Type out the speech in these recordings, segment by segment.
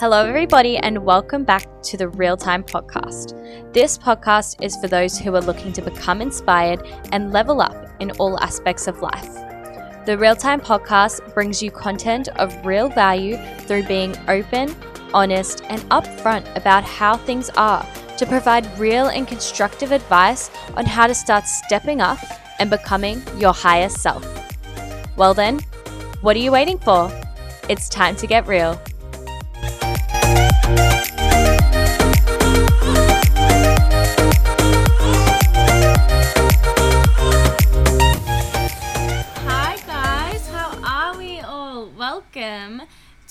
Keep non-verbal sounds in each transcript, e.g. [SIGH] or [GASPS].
Hello, everybody, and welcome back to the Real Time Podcast. This podcast is for those who are looking to become inspired and level up in all aspects of life. The Real Time Podcast brings you content of real value through being open, honest, and upfront about how things are to provide real and constructive advice on how to start stepping up and becoming your higher self. Well, then, what are you waiting for? It's time to get real. Welcome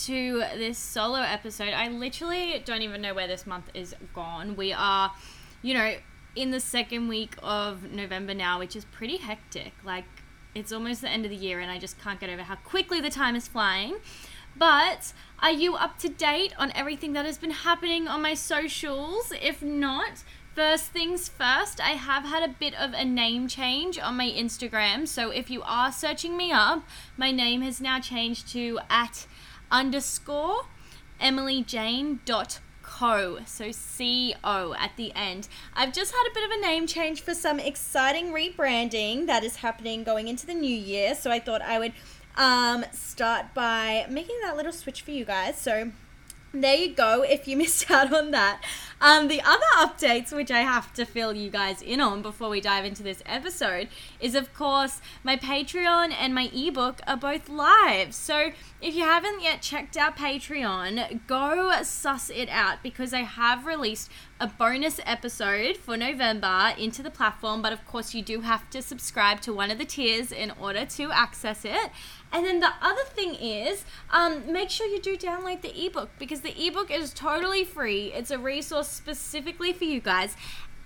to this solo episode. I literally don't even know where this month is gone. We are, you know, in the second week of November now, which is pretty hectic. Like, it's almost the end of the year, and I just can't get over how quickly the time is flying. But are you up to date on everything that has been happening on my socials? If not, first things first, I have had a bit of a name change on my Instagram. So if you are searching me up, my name has now changed to at underscore Emily Jane dot co. So co at the end. I've just had a bit of a name change for some exciting rebranding that is happening going into the new year. So i thought i would um, start by making that little switch for you guys. So there you go if you [LAUGHS] missed out on that. Um, the other updates which i have to fill you guys in on before we dive into this episode is of course my patreon and my ebook are both live. So if you haven't yet checked out patreon go suss it out because i have released a bonus episode for november into the platform but of course you do have to subscribe to one of the tiers in order to access it and then the other thing is, um, make sure you do download the ebook because the ebook is totally free. It's a resource specifically for you guys.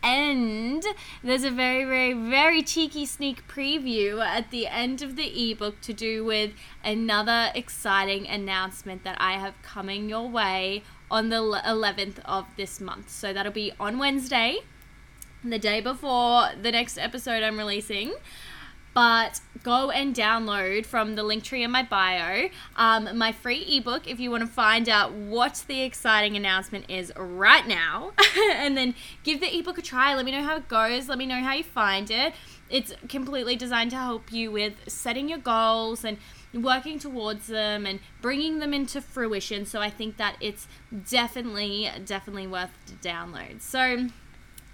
And there's a very, very, very cheeky sneak preview at the end of the ebook to do with another exciting announcement that I have coming your way on the 11th of this month. So that'll be on Wednesday, the day before the next episode I'm releasing but go and download from the link tree in my bio um, my free ebook if you want to find out what the exciting announcement is right now. [LAUGHS] And then give the ebook a try. Let me know how it goes. Let me know how you find it. It's completely designed to help you with setting your goals and working towards them and bringing them into fruition. So i think that it's definitely definitely worth the download. So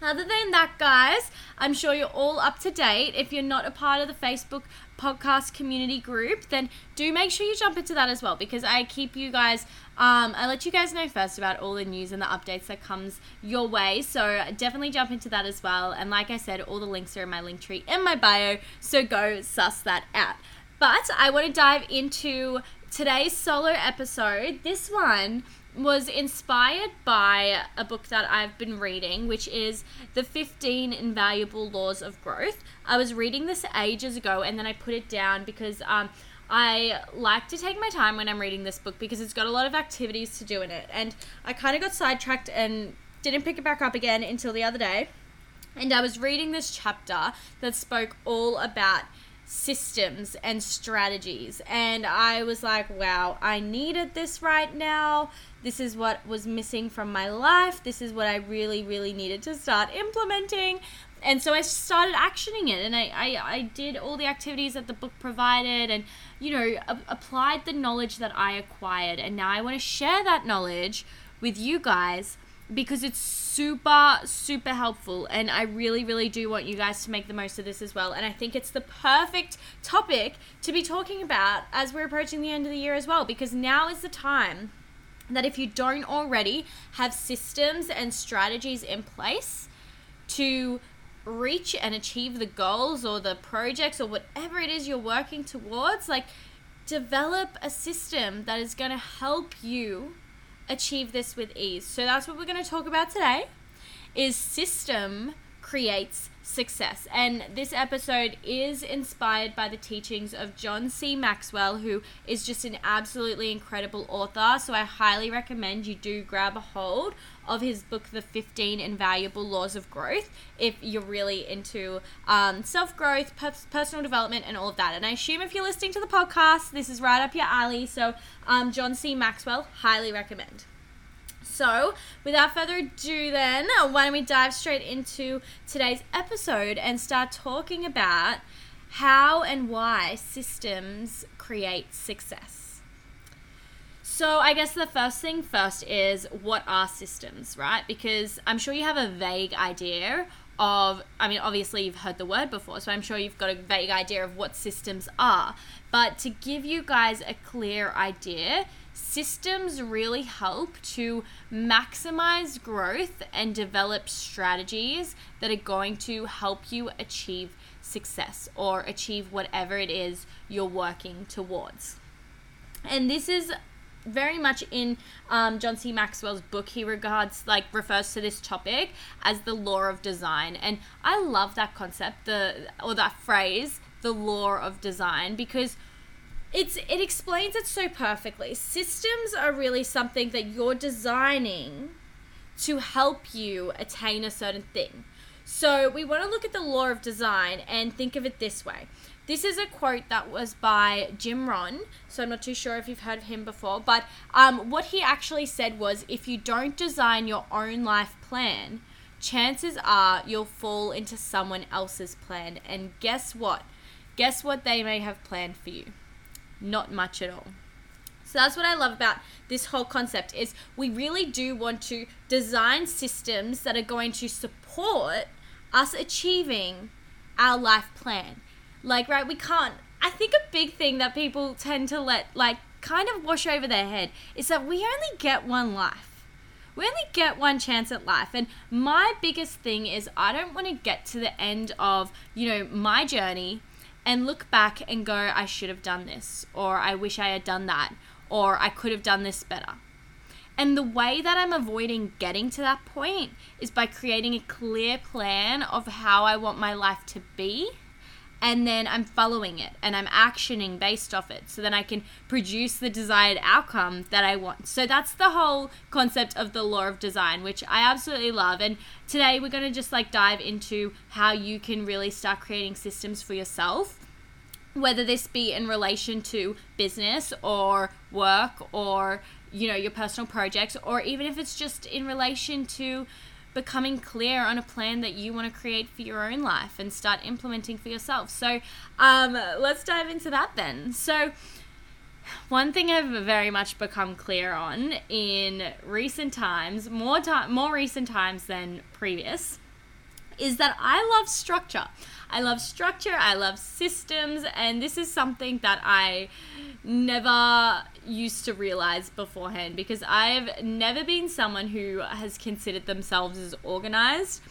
other than that, guys, I'm sure you're all up to date. If you're not a part of the Facebook podcast community group, then do make sure you jump into that as well because I keep you guys, um, I let you guys know first about all the news and the updates that comes your way. So definitely jump into that as well. And like I said, all the links are in my link tree in my bio. So go suss that out. But I want to dive into today's solo episode. This one was inspired by a book that I've been reading, which is The 15 Invaluable Laws of Growth. I was reading this ages ago and then I put it down because um, I like to take my time when I'm reading this book because it's got a lot of activities to do in it. And I kind of got sidetracked and didn't pick it back up again until the other day. And I was reading this chapter that spoke all about systems and strategies. And I was like, wow, I needed this right now. This is what was missing from my life. This is what I really, really needed to start implementing. And so I started actioning it and I, I, I did all the activities that the book provided and, you know, a- applied the knowledge that I acquired. And now I want to share that knowledge with you guys because it's super super helpful and I really really do want you guys to make the most of this as well and I think it's the perfect topic to be talking about as we're approaching the end of the year as well because now is the time that if you don't already have systems and strategies in place to reach and achieve the goals or the projects or whatever it is you're working towards like develop a system that is going to help you achieve this with ease. So that's what we're going to talk about today is system creates success. And this episode is inspired by the teachings of John C. Maxwell, who is just an absolutely incredible author. So I highly recommend you do grab a hold of his book, The 15 Invaluable Laws of Growth, if you're really into um, self growth, per- personal development, and all of that. And I assume if you're listening to the podcast, this is right up your alley. So, um, John C. Maxwell, highly recommend. So, without further ado, then, why don't we dive straight into today's episode and start talking about how and why systems create success? So, I guess the first thing first is what are systems, right? Because I'm sure you have a vague idea of, I mean, obviously you've heard the word before, so I'm sure you've got a vague idea of what systems are. But to give you guys a clear idea, systems really help to maximize growth and develop strategies that are going to help you achieve success or achieve whatever it is you're working towards. And this is very much in um, John C. Maxwell's book. He regards, like, refers to this topic as the law of design. And I love that concept, the or that phrase, the law of design, because it's it explains it so perfectly. Systems are really something that you're designing to help you attain a certain thing. So we want to look at the law of design and think of it this way. This is a quote that was by Jim Rohn, so I'm not too sure if you've heard of him before, but um, what he actually said was if you don't design your own life plan, chances are you'll fall into someone else's plan. And guess what? Guess what they may have planned for you? Not much at all. So that's what I love about this whole concept is we really do want to design systems that are going to support us achieving our life plan. Like right, we can't I think a big thing that people tend to let like kind of wash over their head is that we only get one life. We only get one chance at life. And my biggest thing is I don't want to get to the end of, you know, my journey and look back and go, I should have done this, or I wish I had done that, or I could have done this better. And the way that I'm avoiding getting to that point is by creating a clear plan of how I want my life to be. And then I'm following it and I'm actioning based off it so then I can produce the desired outcome that I want. So that's the whole concept of the law of design, which I absolutely love. And today we're going to just like dive into how you can really start creating systems for yourself whether this be in relation to business or work or you know your personal projects or even if it's just in relation to becoming clear on a plan that you want to create for your own life and start implementing for yourself so um, let's dive into that then so one thing I've very much become clear on in recent times, more time, more recent times than previous, is that I love structure. I love structure, I love systems, and this is something that I never used to realize beforehand because I've never been someone who has considered themselves as organized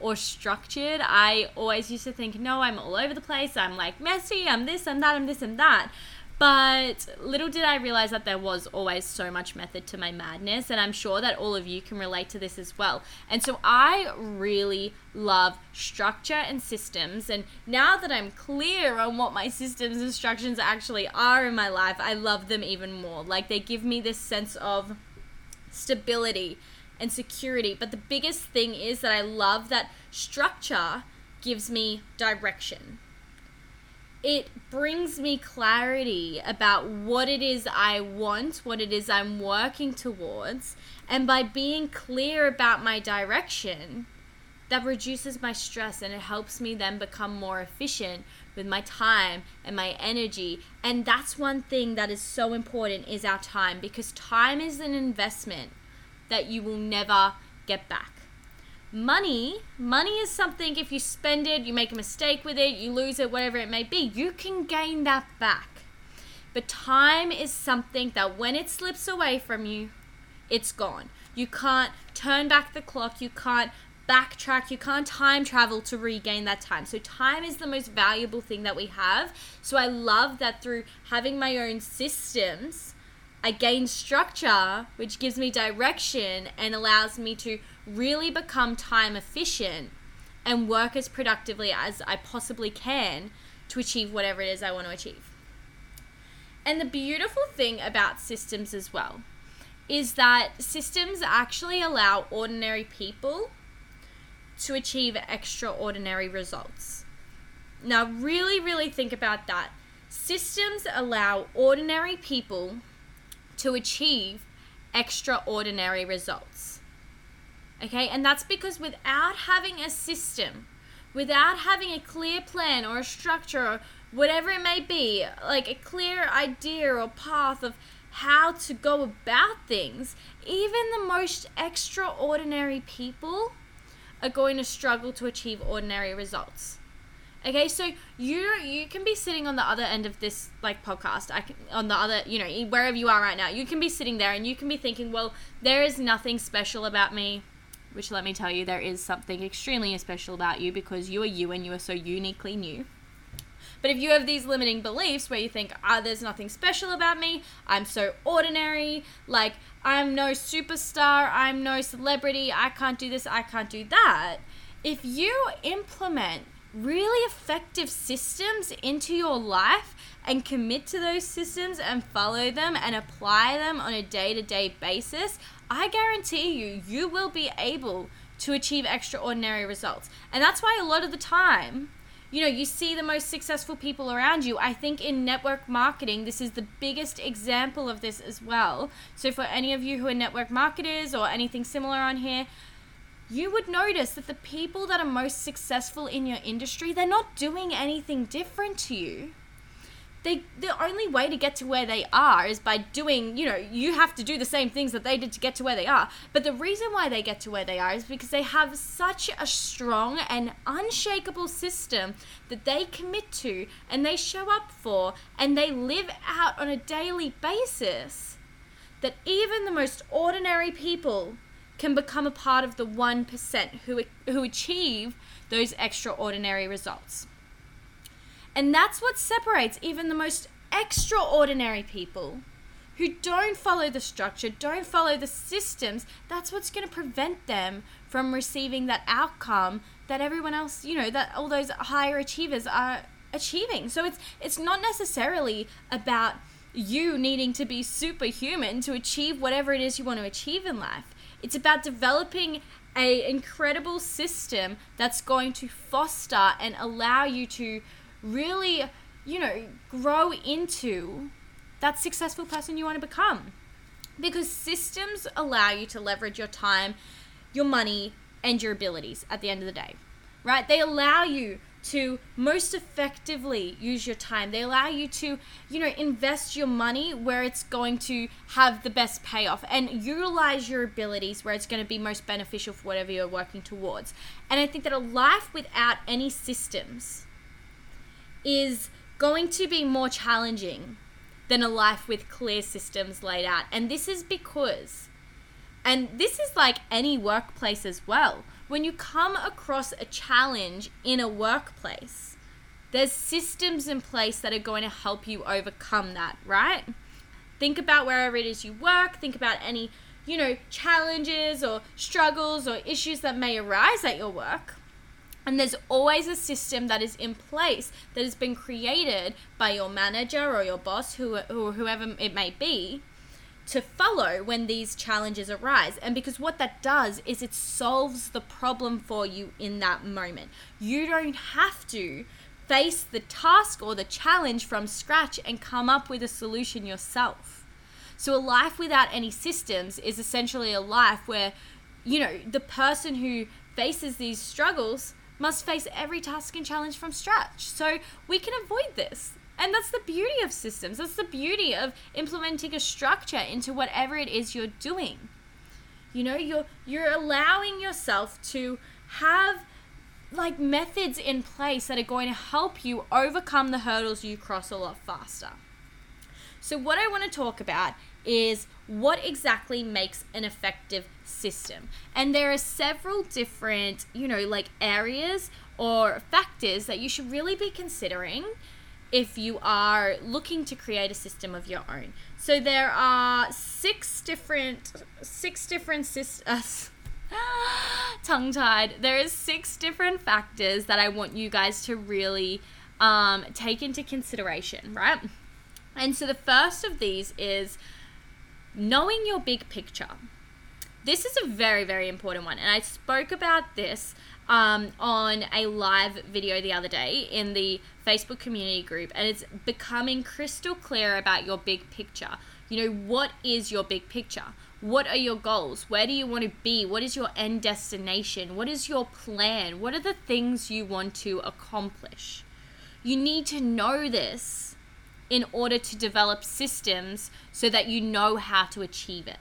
or structured. I always used to think, no, I'm all over the place, I'm like messy, I'm this, I'm that, I'm this, and that. But little did I realize that there was always so much method to my madness, and I'm sure that all of you can relate to this as well. And so I really love structure and systems. And now that I'm clear on what my systems and structures actually are in my life, I love them even more. Like they give me this sense of stability and security. But the biggest thing is that I love that structure gives me direction it brings me clarity about what it is I want, what it is I'm working towards. And by being clear about my direction, that reduces my stress and it helps me then become more efficient with my time and my energy. And that's one thing that is so important is our time because time is an investment that you will never get back money money is something if you spend it you make a mistake with it you lose it whatever it may be you can gain that back. But time is something that when it slips away from you it's gone. You can't turn back the clock you can't backtrack you can't time travel to regain that time. So time is the most valuable thing that we have. So i love that through having my own systems i gain structure which gives me direction and allows me to really become time efficient and work as productively as I possibly can to achieve whatever it is I want to achieve. And the beautiful thing about systems as well is that systems actually allow ordinary people to achieve extraordinary results. Now, really, really think about that. Systems allow ordinary people to achieve extraordinary results. Okay, and that's because without having a system, without having a clear plan or a structure or whatever it may be, like a clear idea or path of how to go about things, even the most extraordinary people are going to struggle to achieve ordinary results. Okay, so you you can be sitting on the other end of this like podcast. I can, on the other, you know, wherever you are right now, you can be sitting there and you can be thinking, well, there is nothing special about me. Which let me tell you, there is something extremely special about you because you are you and you are so uniquely new. But if you have these limiting beliefs where you think, ah, there's nothing special about me, I'm so ordinary, like I'm no superstar, I'm no celebrity, I can't do this, I can't do that. If you implement really effective systems into your life and commit to those systems and follow them and apply them on a day to day basis, I guarantee you, you will be able to achieve extraordinary results. And that's why a lot of the time, you know, you see the most successful people around you. I think in network marketing, this is the biggest example of this as well. So, for any of you who are network marketers or anything similar on here, you would notice that the people that are most successful in your industry, they're not doing anything different to you. They, the only way to get to where they are is by doing, you know, you have to do the same things that they did to get to where they are. But the reason why they get to where they are is because they have such a strong and unshakable system that they commit to and they show up for and they live out on a daily basis that even the most ordinary people can become a part of the 1% who, who achieve those extraordinary results. And that's what separates even the most extraordinary people who don't follow the structure, don't follow the systems. That's what's going to prevent them from receiving that outcome that everyone else, you know, that all those higher achievers are achieving. So it's it's not necessarily about you needing to be superhuman to achieve whatever it is you want to achieve in life. It's about developing a incredible system that's going to foster and allow you to really, you know, grow into that successful person you want to become. Because systems allow you to leverage your time, your money, and your abilities at the end of the day, right? They allow you to most effectively use your time. They allow you to, you know, invest your money where it's going to have the best payoff and utilize your abilities where it's going to be most beneficial for whatever you're working towards. And I think that a life without any systems is going to be more challenging than a life with clear systems laid out. And this is because, and this is like any workplace as well when you come across a challenge in a workplace, there's systems in place that are going to help you overcome that, right? Think about wherever it is you work, think about any, you know, challenges or struggles or issues that may arise at your work. And there's always a system that is in place that has been created by your manager or your boss, who, or whoever it may be, to follow when these challenges arise. And because what that does is it solves the problem for you in that moment. You don't have to face the task or the challenge from scratch and come up with a solution yourself. So, a life without any systems is essentially a life where, you know, the person who faces these struggles must face every task and challenge from scratch. So, we can avoid this. And that's the beauty of systems. That's the beauty of implementing a structure into whatever it is you're doing. You know, you're you're allowing yourself to have like methods in place that are going to help you overcome the hurdles you cross a lot faster. So what I want to talk about is what exactly makes an effective system. And there are several different, you know, like areas or factors that you should really be considering if you are looking to create a system of your own. So there are six different six different systems. [LAUGHS] tongue tied. There is six different factors that I want you guys to really um, take into consideration, right? And so the first of these is knowing your big picture. This is a very, very important one. And I spoke about this um, on a live video the other day in the Facebook community group, and it's becoming crystal clear about your big picture. You know, what is your big picture? What are your goals? Where do you want to be? What is your end destination? What is your plan? What are the things you want to accomplish? You need to know this in order to develop systems so that you know how to achieve it.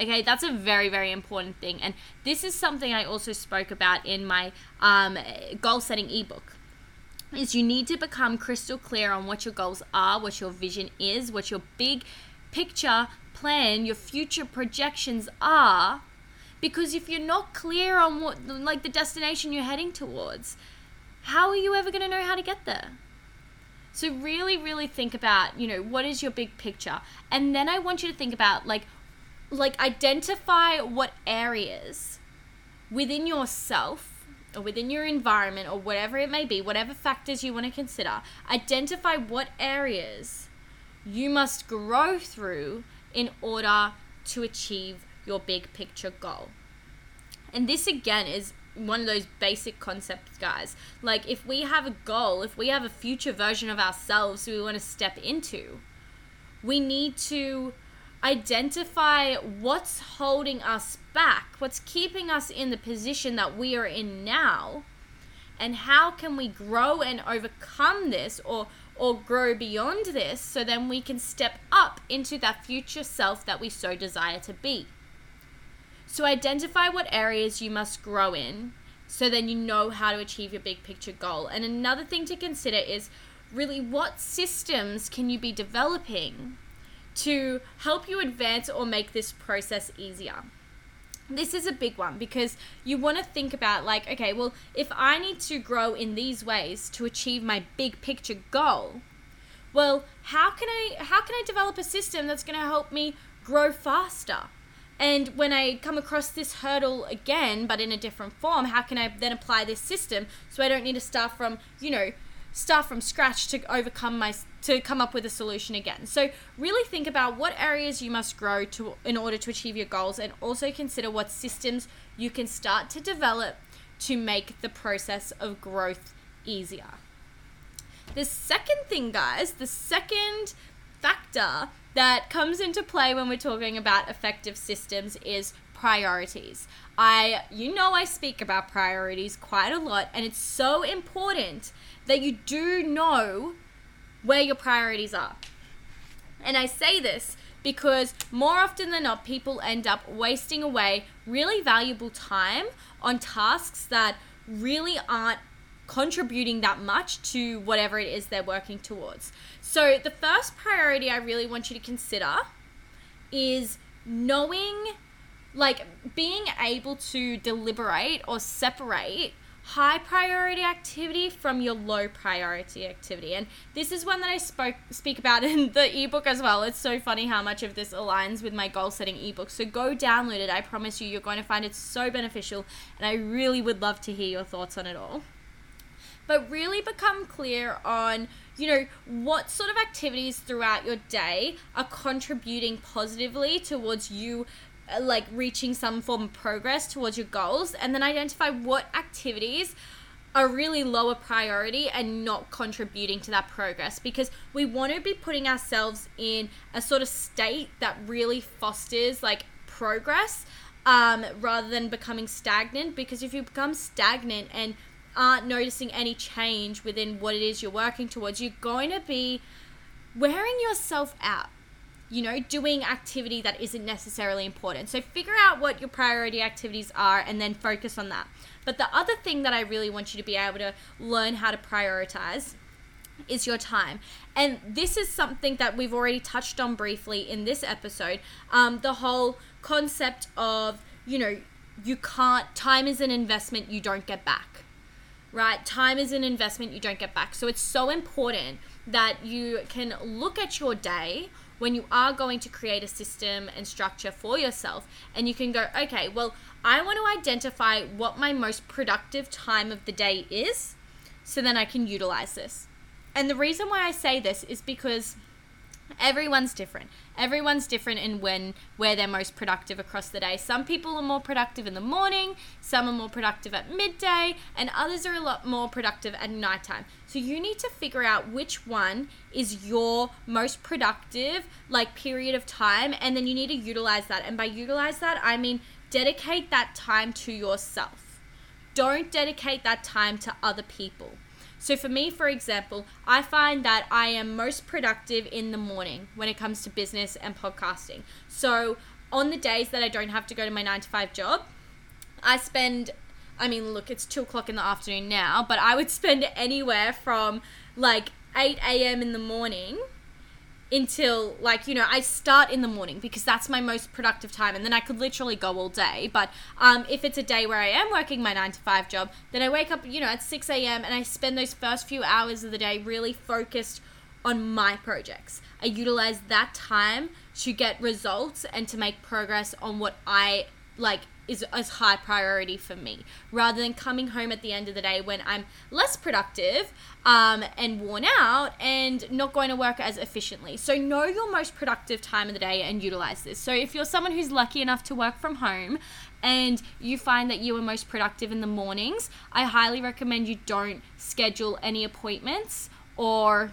Okay, that's a very, very important thing. And this is something I also spoke about in my um, goal setting ebook. Is you need to become crystal clear on what your goals are, what your vision is, what your big picture plan, your future projections are. Because if you're not clear on what, like, the destination you're heading towards, how are you ever going to know how to get there? So really, really think about, you know, what is your big picture? And then I want you to think about, like, like identify what areas within yourself or within your environment or whatever it may be, whatever factors you want to consider, identify what areas you must grow through in order to achieve your big picture goal. And this again is one of those basic concepts, guys. Like, if we have a goal, if we have a future version of ourselves we want to step into, we need to identify what's holding us back, what's keeping us in the position that we are in now, and how can we grow and overcome this or or grow beyond this so then we can step up into that future self that we so desire to be. So identify what areas you must grow in so then you know how to achieve your big picture goal. And another thing to consider is really what systems can you be developing to help you advance or make this process easier. This is a big one because you want to think about, like, okay, well, if I need to grow in these ways to achieve my big picture goal, well, how can I how can I develop a system that's going to help me grow faster? And when I come across this hurdle again, but in a different form, how can I then apply this system so I don't need to start from, you know, start from scratch to overcome my to come up with a solution again. So really think about what areas you must grow to in order to achieve your goals and also consider what systems you can start to develop to make the process of growth easier. The second thing, guys, the second factor that comes into play when we're talking about effective systems is priorities. I you know I speak about priorities quite a lot and it's so important that you do know where your priorities are. And I say this because more often than not, people end up wasting away really valuable time on tasks that really aren't contributing that much to whatever it is they're working towards. So, the first priority I really want you to consider is knowing, like, being able to deliberate or separate high priority activity from your low priority activity. And this is one that I spoke speak about [LAUGHS] in the ebook as well. It's so funny how much of this aligns with my goal setting ebook. So go download it. I promise you you're going to find it so beneficial and I really would love to hear your thoughts on it all. But really become clear on you know, what sort of activities throughout your day are contributing positively towards you uh, like reaching some form of progress towards your goals? And then identify what activities are really lower priority and not contributing to that progress. Because we want to be putting ourselves in a sort of state that really fosters like progress um, rather than becoming stagnant. Because if you become stagnant and aren't noticing any change within what it is you're working towards you're going to be wearing yourself out you know, doing activity that isn't necessarily important. So figure out what your priority activities are and then focus on that. But the other thing that I really want you to be able to learn how to prioritize is your time. And this is something that we've already touched on briefly in this episode. Um, the whole concept of, you know, you can't, time is an investment you don't get back, right? Time is an investment you don't get back. So it's so important that you can look at your day when you are going to create a system and structure for yourself and you can go okay well i want to identify what my most productive time of the day is so then i can utilize this and the reason why i say this is because everyone's different. Everyone's different in when where they're most productive across the day. Some people are more productive in the morning some are more productive at midday and others are a lot more productive at nighttime. So you need to figure out which one is your most productive like period of time and then you need to utilize that. And by utilize that i mean dedicate that time to yourself. Don't dedicate that time to other people so for me, for example, I find that I am most productive in the morning when it comes to business and podcasting. So on the days that I don't have to go to my nine to five job, I spend I mean, look, it's two o'clock in the afternoon now, but I would [LAUGHS] spend anywhere from like 8 a.m. in the morning until like you know i start in the morning because that's my most productive time and then i could literally go all day. But um, if it's a day where i am working my 9 to 5 job then i wake up you know at 6 a.m and i spend those first few hours of the day really focused on my projects. I utilize that time to get results and to make progress on what i like is as high priority for me rather than coming home at the end of the day when I'm less productive um, and worn out and not going to work as efficiently. So, know your most productive time of the day and utilize this. So, if you're someone who's lucky enough to work from home and you find that you are most productive in the mornings, I highly recommend you don't schedule any appointments or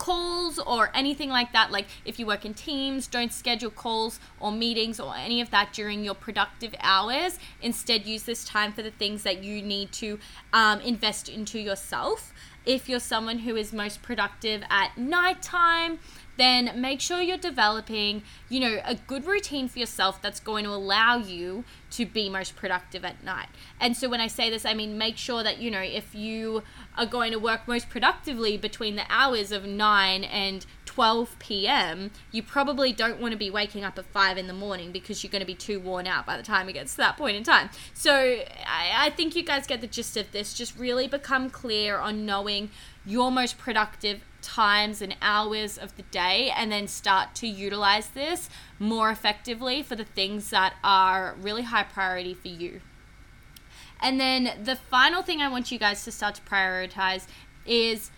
calls or anything like that. Like if you work in teams, don't schedule calls or meetings or any of that during your productive hours. Instead, use this time for the things that you need to um, invest into yourself. If you're someone who is most productive at nighttime, then make sure you're developing, you know, a good routine for yourself that's going to allow you to be most productive at night. And so when I say this, I mean make sure that, you know, if you are going to work most productively between the hours of 9 and 12 p.m., you probably don't want to be waking up at 5 in the morning because you're going to be too worn out by the time it gets to that point in time. So I, I think you guys get the gist of this. Just really become clear on knowing your most productive times and hours of the day and then start to utilize this more effectively for the things that are really high priority for you. And then the final thing I want you guys to start to prioritize is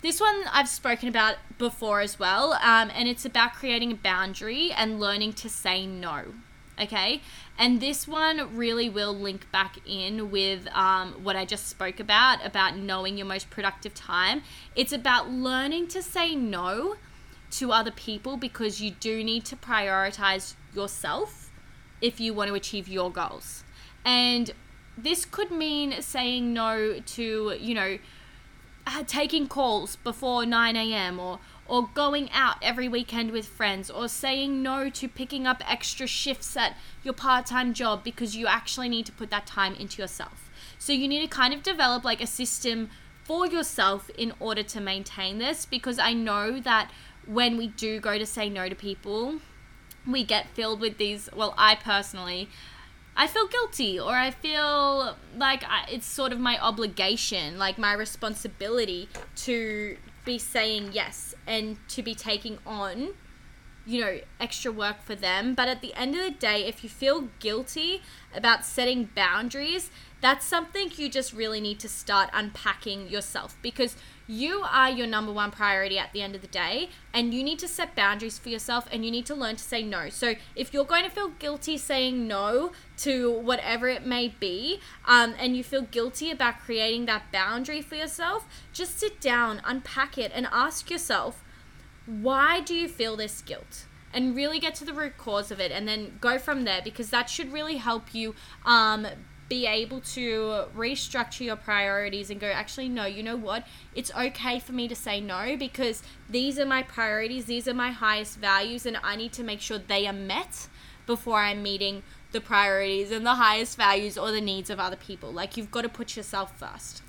this one I've spoken about before as well, um, and it's about creating a boundary and learning to say no okay? And this one really will link back in with um, what I just spoke about, about knowing your most productive time. It's about learning to say no to other people because you do need to prioritize yourself if you want to achieve your goals. And this could mean saying no to, you know, taking calls before 9 a.m. or or going out every weekend with friends, or saying no to picking up extra shifts at your part time job because you actually need to put that time into yourself. So you need to kind of develop like a system for yourself in order to maintain this because I know that when we do go to say no to people, we get filled with these. Well, I personally. I feel guilty or I feel like I, it's sort of my obligation, like my responsibility to be saying yes and to be taking on you know extra work for them. But at the end of the day if you feel guilty about setting boundaries that's something you just really need to start unpacking yourself because you are your number one priority at the end of the day and you need to set boundaries for yourself and you need to learn to say no. So if you're going to feel guilty saying no to whatever it may be um, and you feel guilty about creating that boundary for yourself just sit down unpack it and ask yourself why do you feel this guilt and really get to the root cause of it and then go from there because that should really help you um, be able to restructure your priorities and go, actually, no, you know what? It's okay for me to say no because these are my priorities, these are my highest values, and I need to make sure they are met before I'm meeting the priorities and the highest values or the needs of other people. Like, you've got to put yourself first.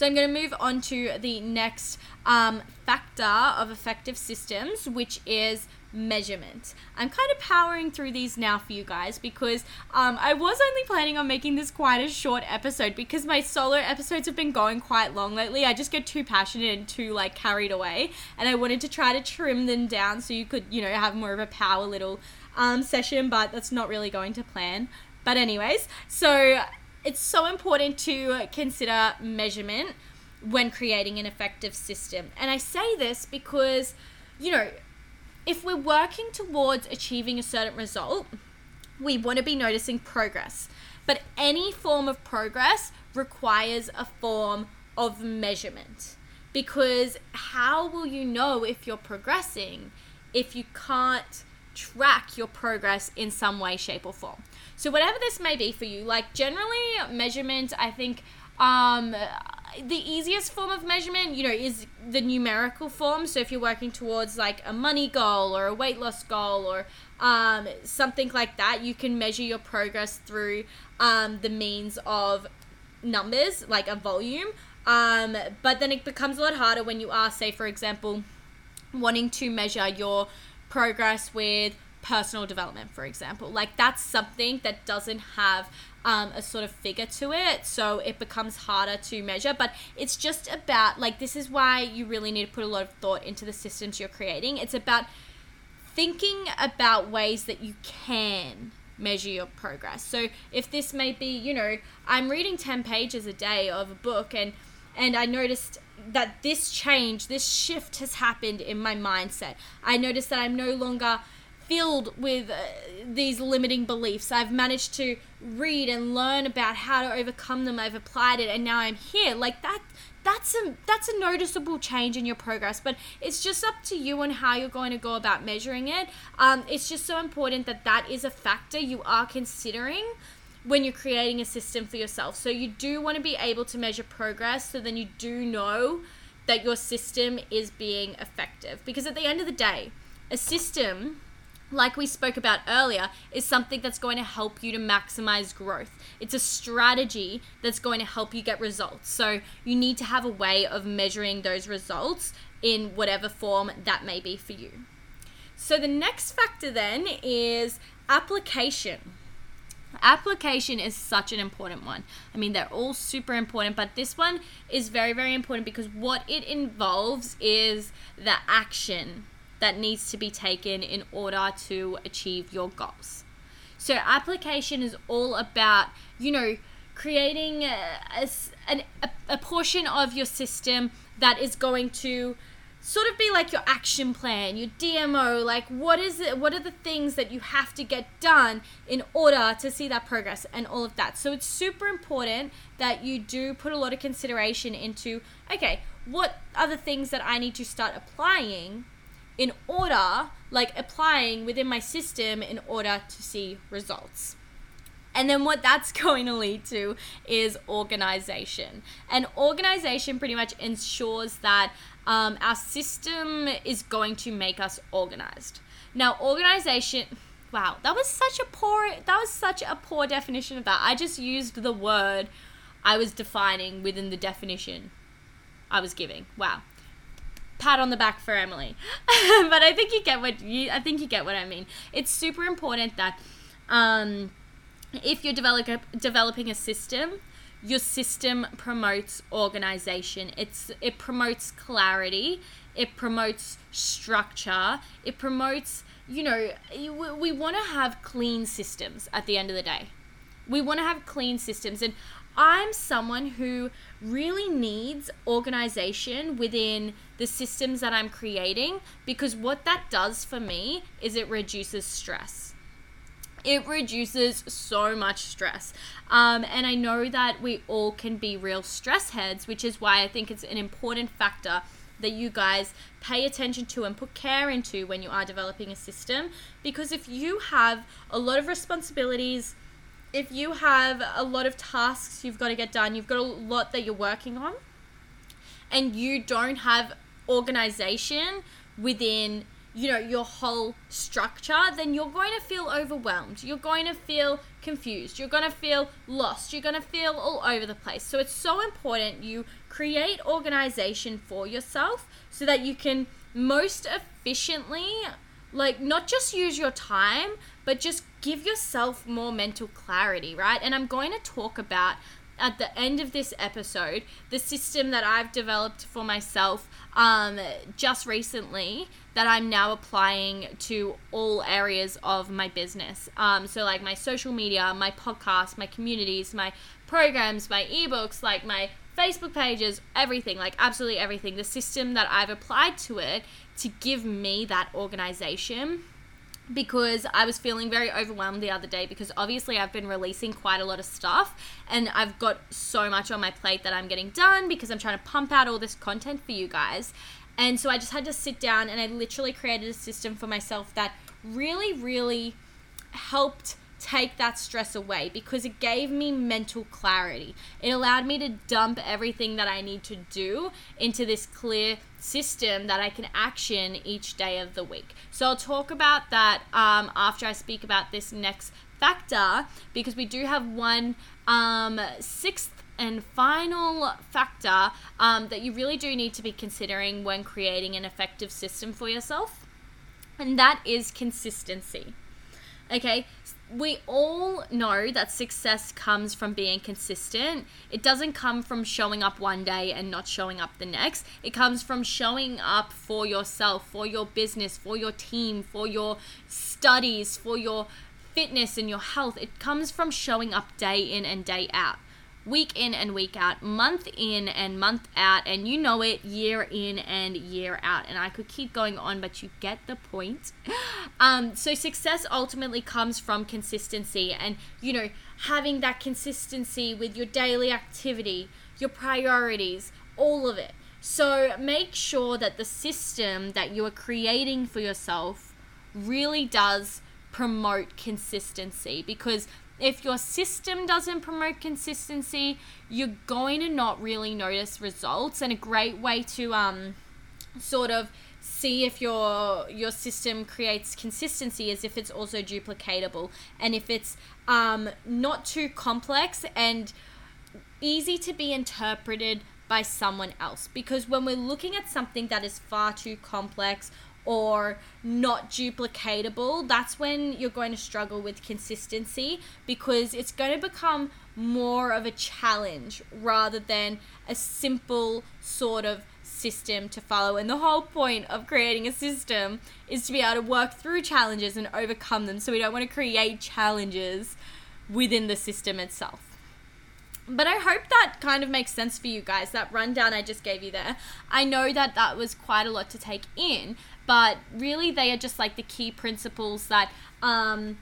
So I'm going to move on to the next um, factor of effective systems, which is measurement. I'm kind of powering through these now for you guys because um, I was only planning on making this quite a short episode because my solo episodes have been going quite long lately. I just get too passionate and too like carried away, and I wanted to try to trim them down so you could, you know, have more of a power little um, session, but that's not really going to plan. But, anyways, so it's so important to consider measurement when creating an effective system. And I say this because you know, if we're working towards achieving a certain result, we want to be noticing progress. But any form of progress requires a form of measurement. Because how will you know if you're progressing if you can't track your progress in some way, shape, or form? So, whatever this may be for you, like generally, measurement, I think um, the easiest form of measurement, you know, is the numerical form. So if you're working towards like a money goal or a weight loss goal or um, something like that, you can measure your progress through um, the means of numbers, like a volume. Um, but then it becomes a lot harder when you are, say, for example, wanting to measure your progress with personal development, for example. Like that's something that doesn't have um, a sort of figure to it, so it becomes harder to measure. But it's just about like this is why you really need to put a lot of thought into the systems you're creating. It's about thinking about ways that you can measure your progress. So if this may be, you know, I'm reading 10 pages a day of a book and and I noticed that this change, this shift has happened in my mindset. I noticed that I'm no longer filled with uh, these limiting beliefs. I've managed to read and learn about how to overcome them. I've applied it and now I'm here. Like that that's a that's a noticeable change in your progress but it's just up to you on how you're going to go about measuring it um, it's just so important that that is a factor you are considering when you're creating a system for yourself so you do want to be able to measure progress so then you do know that your system is being effective because at the end of the day a system like we spoke about earlier, is something that's going to help you to maximize growth. It's a strategy that's going to help you get results. So you need to have a way of measuring those results in whatever form that may be for you. So the next factor then is application. Application is such an important one. I mean, they're all super important, but this one is very, very important because what it involves is the action that needs to be taken in order to achieve your goals. So, application is all about, you know, creating a, a, a, portion of your system that is going to sort of be like your action plan, your DMO, like what is it what are the things that you have to get done in order to see that progress and all of that. So it's super important that you do put a lot of consideration into okay, what are the things that I need to start applying in order, like applying within my system in order to see results. And then what that's [LAUGHS] going to lead to is organization. And organization pretty much ensures that um, our system is going to make us organized. Now, organization. Wow, that was such a poor. That was such a poor definition of that. I just used the word I was defining within the definition I was giving. Wow pat on the back for Emily. [LAUGHS] but I think you get what you I think you get what I mean. It's super important that um, if you're develop, developing a system, your system promotes organization. It's it promotes clarity. It promotes structure. It promotes, you know, we want to have clean systems at the end of the day. We want to have clean systems and I'm someone who really needs organization within the systems that I'm creating because what that does for me is it reduces stress. It reduces so much stress. Um, and I know that we all can be real stress heads, which is why I think it's an important factor that you guys pay attention to and put care into when you are developing a system. Because if you have a lot of responsibilities, if you have a lot of tasks you've got to get done, you've got a lot that you're working on, and you don't have organization within you know your whole structure then you're going to feel overwhelmed. You're going to feel confused. You're going to feel lost. You're going to feel all over the place. So it's so important you create organization for yourself so that you can most efficiently like not just use your time but just give yourself more mental clarity right and i'm going to talk about at the end of this episode the system that i've developed for myself um, just recently that i'm now applying to all areas of my business um, so like my social media my podcast my communities my programs my ebooks like my Facebook pages, everything, like absolutely everything. The system that I've applied to it to give me that organization because I was feeling very overwhelmed the other day because obviously I've been releasing quite a lot of stuff and I've got so much on my plate that I'm getting done because I'm trying to pump out all this content for you guys. And so I just had to sit down and I literally created a system for myself that really, really helped take that stress away because it gave me mental clarity. It allowed me to dump everything that I need to do into this clear system that I can action each day of the week. So I'll talk about that um, after I speak about this next factor because we do have one um, sixth and final factor um, that you really do need to be considering when creating an effective system for yourself, and that is consistency. Okay, we all know that success comes from being consistent. It doesn't come from showing up one day and not showing up the next. It comes from showing up for yourself, for your business, for your team, for your studies, for your fitness and your health. It comes from showing up day in and day out week in and week out, month in and month out, and you know it year in and year out. And I could keep going on, but you get the point. [GASPS] Um, so, success ultimately comes from consistency and, you know, having that consistency with your daily activity, your priorities, all of it. So, make sure that the system that you are creating for yourself really does promote consistency because if your system doesn't promote consistency, you're going to not really notice results. And a great way to um, sort of see if your your system creates consistency is if it's also duplicatable and if it's um, not too complex and easy to be interpreted by someone else because when we're looking at something that is far too complex or not duplicatable, that's when you're going to struggle with consistency because it's going to become more of a challenge rather than a simple sort of system to follow. And the whole point of creating a system is to be able to work through challenges and overcome them. So we don't want to create challenges within the system itself but I hope that kind of makes sense for you guys. That rundown I just gave you there. I know that that was quite a lot to take in, but really they are just like the key principles that um,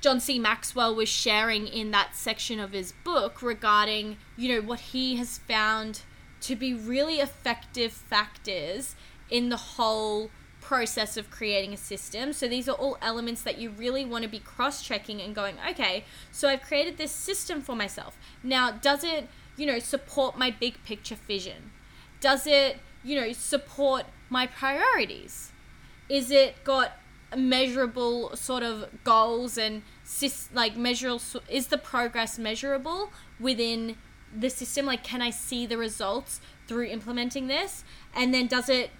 John C. Maxwell was sharing in that section of his book regarding, you know, what he has found to be really effective factors in the whole process of creating a system. So these are all elements that you really want to be cross checking and going, okay, so I've created this system for myself. Now, does it, you know, support my big picture vision? Does it, you know, support my priorities? Is it got measurable sort of goals and like measurable is the progress measurable within the system like can i see the results through implementing this and then does it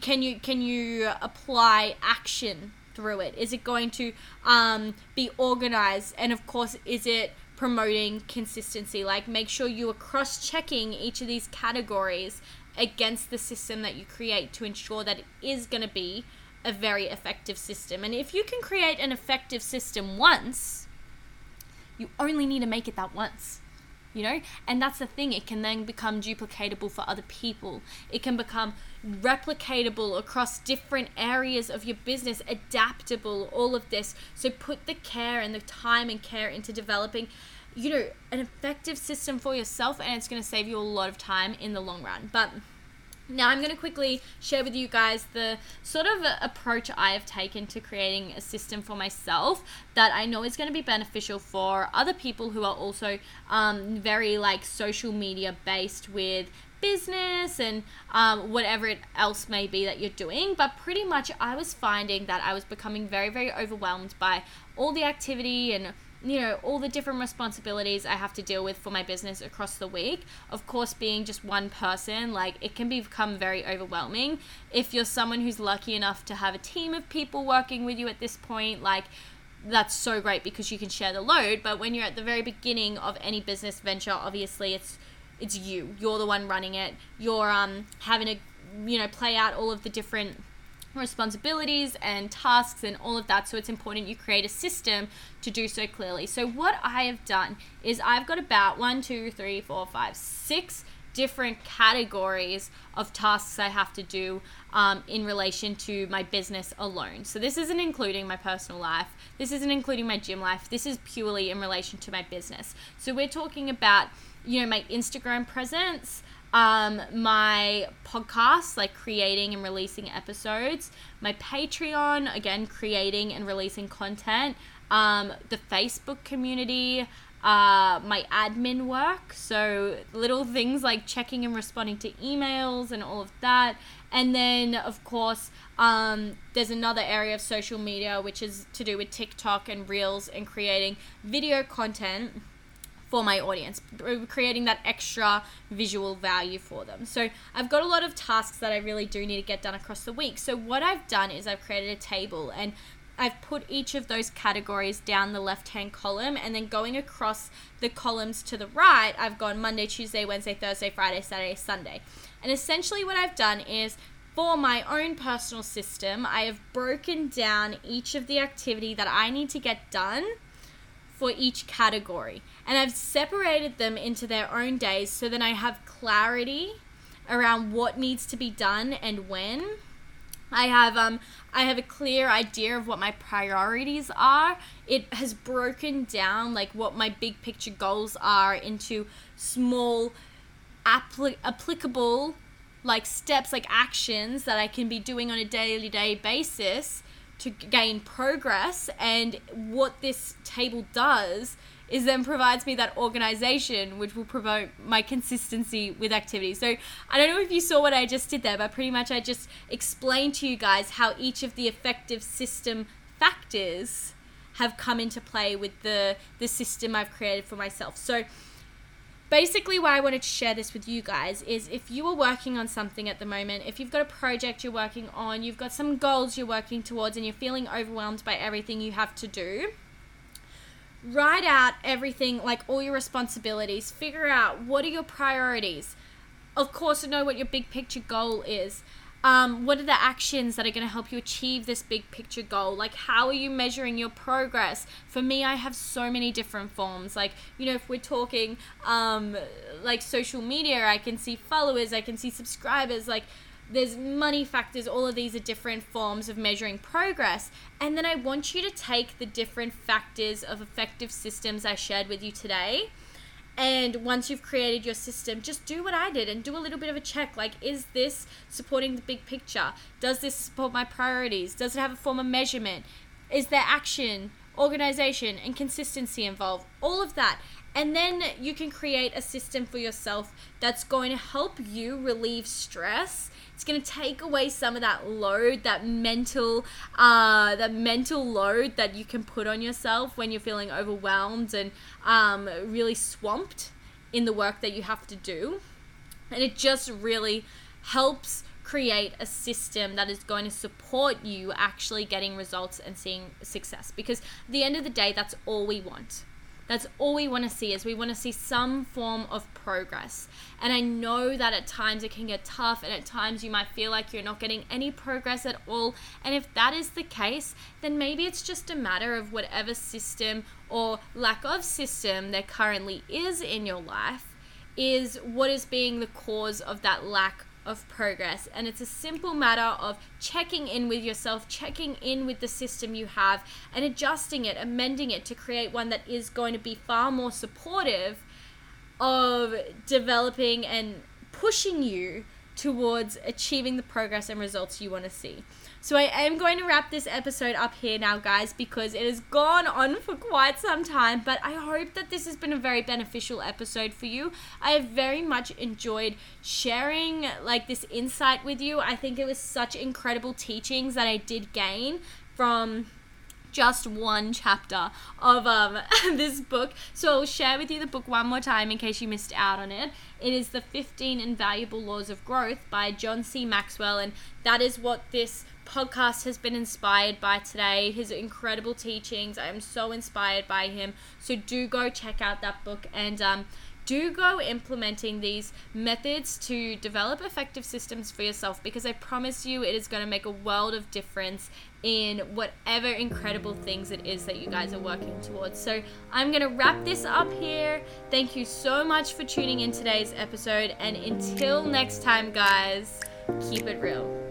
can you can you apply action through it? Is it going to um, be organized? And of course, is it promoting consistency? Like, make sure you are cross checking each of these categories against the system that you create to ensure that it is going to be a very effective system. And if you can create an effective system once, you only need to make it that once you know? And that's the thing it can then become duplicatable for other people. It can become replicatable across different areas of your business adaptable all of this. So put the care and the time and care into developing you know an effective system for yourself and it's going to save you a lot of time in the long run. But now, I'm going to quickly share with you guys the sort of approach I have taken to creating a system for myself that I know is going to be beneficial for other people who are also um, very like social media based with business and um, whatever it else may be that you're doing. But pretty much, I was finding that I was becoming very, very overwhelmed by all the activity and you know all the different responsibilities I have to deal with for my business across the week. Of course, being just one person, like it can become very overwhelming. If you're someone who's lucky enough to have a team of people working with you at this point, like that's so great because you can share the load. But when you're at the very beginning of any business venture, obviously it's it's you. You're the one running it. You're um having to you know play out all of the different responsibilities and tasks and all of that. So it's important you create a system to do so clearly. So what I have done is I've got about one, two, three, four, five, six different categories of tasks I have to do um, in relation to my business alone. So this isn't including my personal life. This isn't including my gym life. This is purely in relation to my business. So we're talking about, you know, my Instagram presence, um, my podcast, like creating and releasing episodes, my Patreon, again, creating and releasing content, um, the Facebook community, uh, my admin work. So little things like checking and responding to emails and all of that. And then, of course, um, there's another area of social media which is to do with TikTok and Reels and creating video content for my audience, creating that extra visual value for them. So I've got a lot of tasks that I really do need to get done across the week. So what I've done is I've created a table and I've put each of those categories down the left hand column and then going across the columns to the right, I've gone Monday, Tuesday, Wednesday, Thursday, Friday, Saturday, Sunday. And essentially, what I've done is for my own personal system, I have broken down each of the activity that I need to get done for each category. And I've separated them into their own days so that I have clarity around what needs to be done and when I have um I have a clear idea of what my priorities are. It has broken down like what my big picture goals are into small appli- applicable like steps like actions that I can be doing on a daily day basis to gain progress and what this table does is then provides me that organization which will promote my consistency with activities. So I don't know if you saw what I just did there, but pretty much I just explained to you guys how each of the effective system factors have come into play with the the system I've created for myself. So basically why I wanted to share this with you guys is if you are working on something at the moment, if you've got a project you're working on, you've got some goals you're working towards and you're feeling overwhelmed by everything you have to do, write out everything, like all your responsibilities, figure out what are your priorities. Of course, know what your big picture goal is. Um, what are the actions that are going to help you achieve this big picture goal? Like, how are you measuring your progress? For me, I have so many different forms. Like, you know, if we're talking um, like social media, I can see followers, I can see subscribers. Like, there's money factors, all of these are different forms of measuring progress. And then I want you to take the different factors of effective systems I shared with you today. And once you've created your system, just do what I did and do a little bit of a check. Like, is this supporting the big picture? Does this support my priorities? Does it have a form of measurement? Is there action, organization, and consistency involved? All of that. And then you can create a system for yourself that's going to help you relieve stress. It's going to take away some of that load, that mental, uh, that mental load that you can put on yourself when you're feeling overwhelmed and um, really swamped in the work that you have to do. And it just really helps create a system that is going to support you actually getting results and seeing success. Because at the end of the day that's all we want that's all we want to see is we want to see some form of progress. And I know that at times it can get tough and at times you might feel like you're not getting any progress at all. And if that is the case, then maybe it's just a matter of whatever system or lack of system there currently is in your life is what is being the cause of that lack of progress. And it's a simple matter of checking in with yourself, checking in with the system you have, and adjusting it, amending it to create one that is going to be far more supportive of developing and pushing you towards achieving the progress and results you want to see. So I am going to wrap this episode up here now, guys, because it has gone on for quite some time. But I hope that this has been a very beneficial episode for you. I have very much enjoyed sharing like this insight with you. I think it was such incredible teachings that I did gain from just one chapter of um, [LAUGHS] this book. So I'll share with you the book one more time in case you missed out on it. It is The 15 Invaluable Laws of Growth by John C. Maxwell, and that is what this podcast has been inspired by today. His incredible teachings. I am so inspired by him. So do go check out that book and um, do go implementing these methods to develop effective systems for yourself because I promise you it is going to make a world of difference in whatever incredible things it is that you guys are working towards. So I'm going to wrap this up here. Thank you so much for tuning in today's episode. And until next time, guys, keep it real.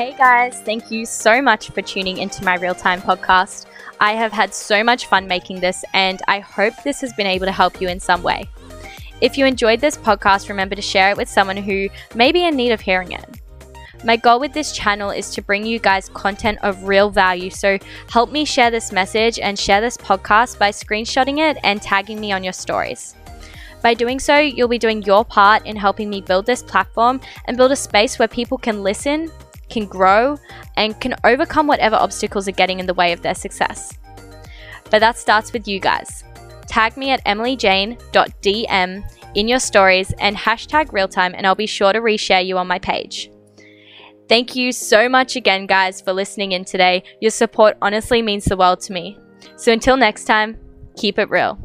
Hey guys, thank you so much for tuning into my real time podcast. I have had so much fun making this, and I hope this has been able to help you in some way. If you enjoyed this podcast, remember to share it with someone who may be in need of hearing it. My goal with this channel is to bring you guys content of real value, so help me share this message and share this podcast by screenshotting it and tagging me on your stories. By doing so, you'll be doing your part in helping me build this platform and build a space where people can listen, can grow, and can overcome whatever obstacles are getting in the way of their success. But that starts with you guys. Tag me at emilyjane.dm in your stories and hashtag realtime, and I'll be sure to reshare you on my page. Thank you so much again, guys, for listening in today. Your support honestly means the world to me. So until next time, keep it real.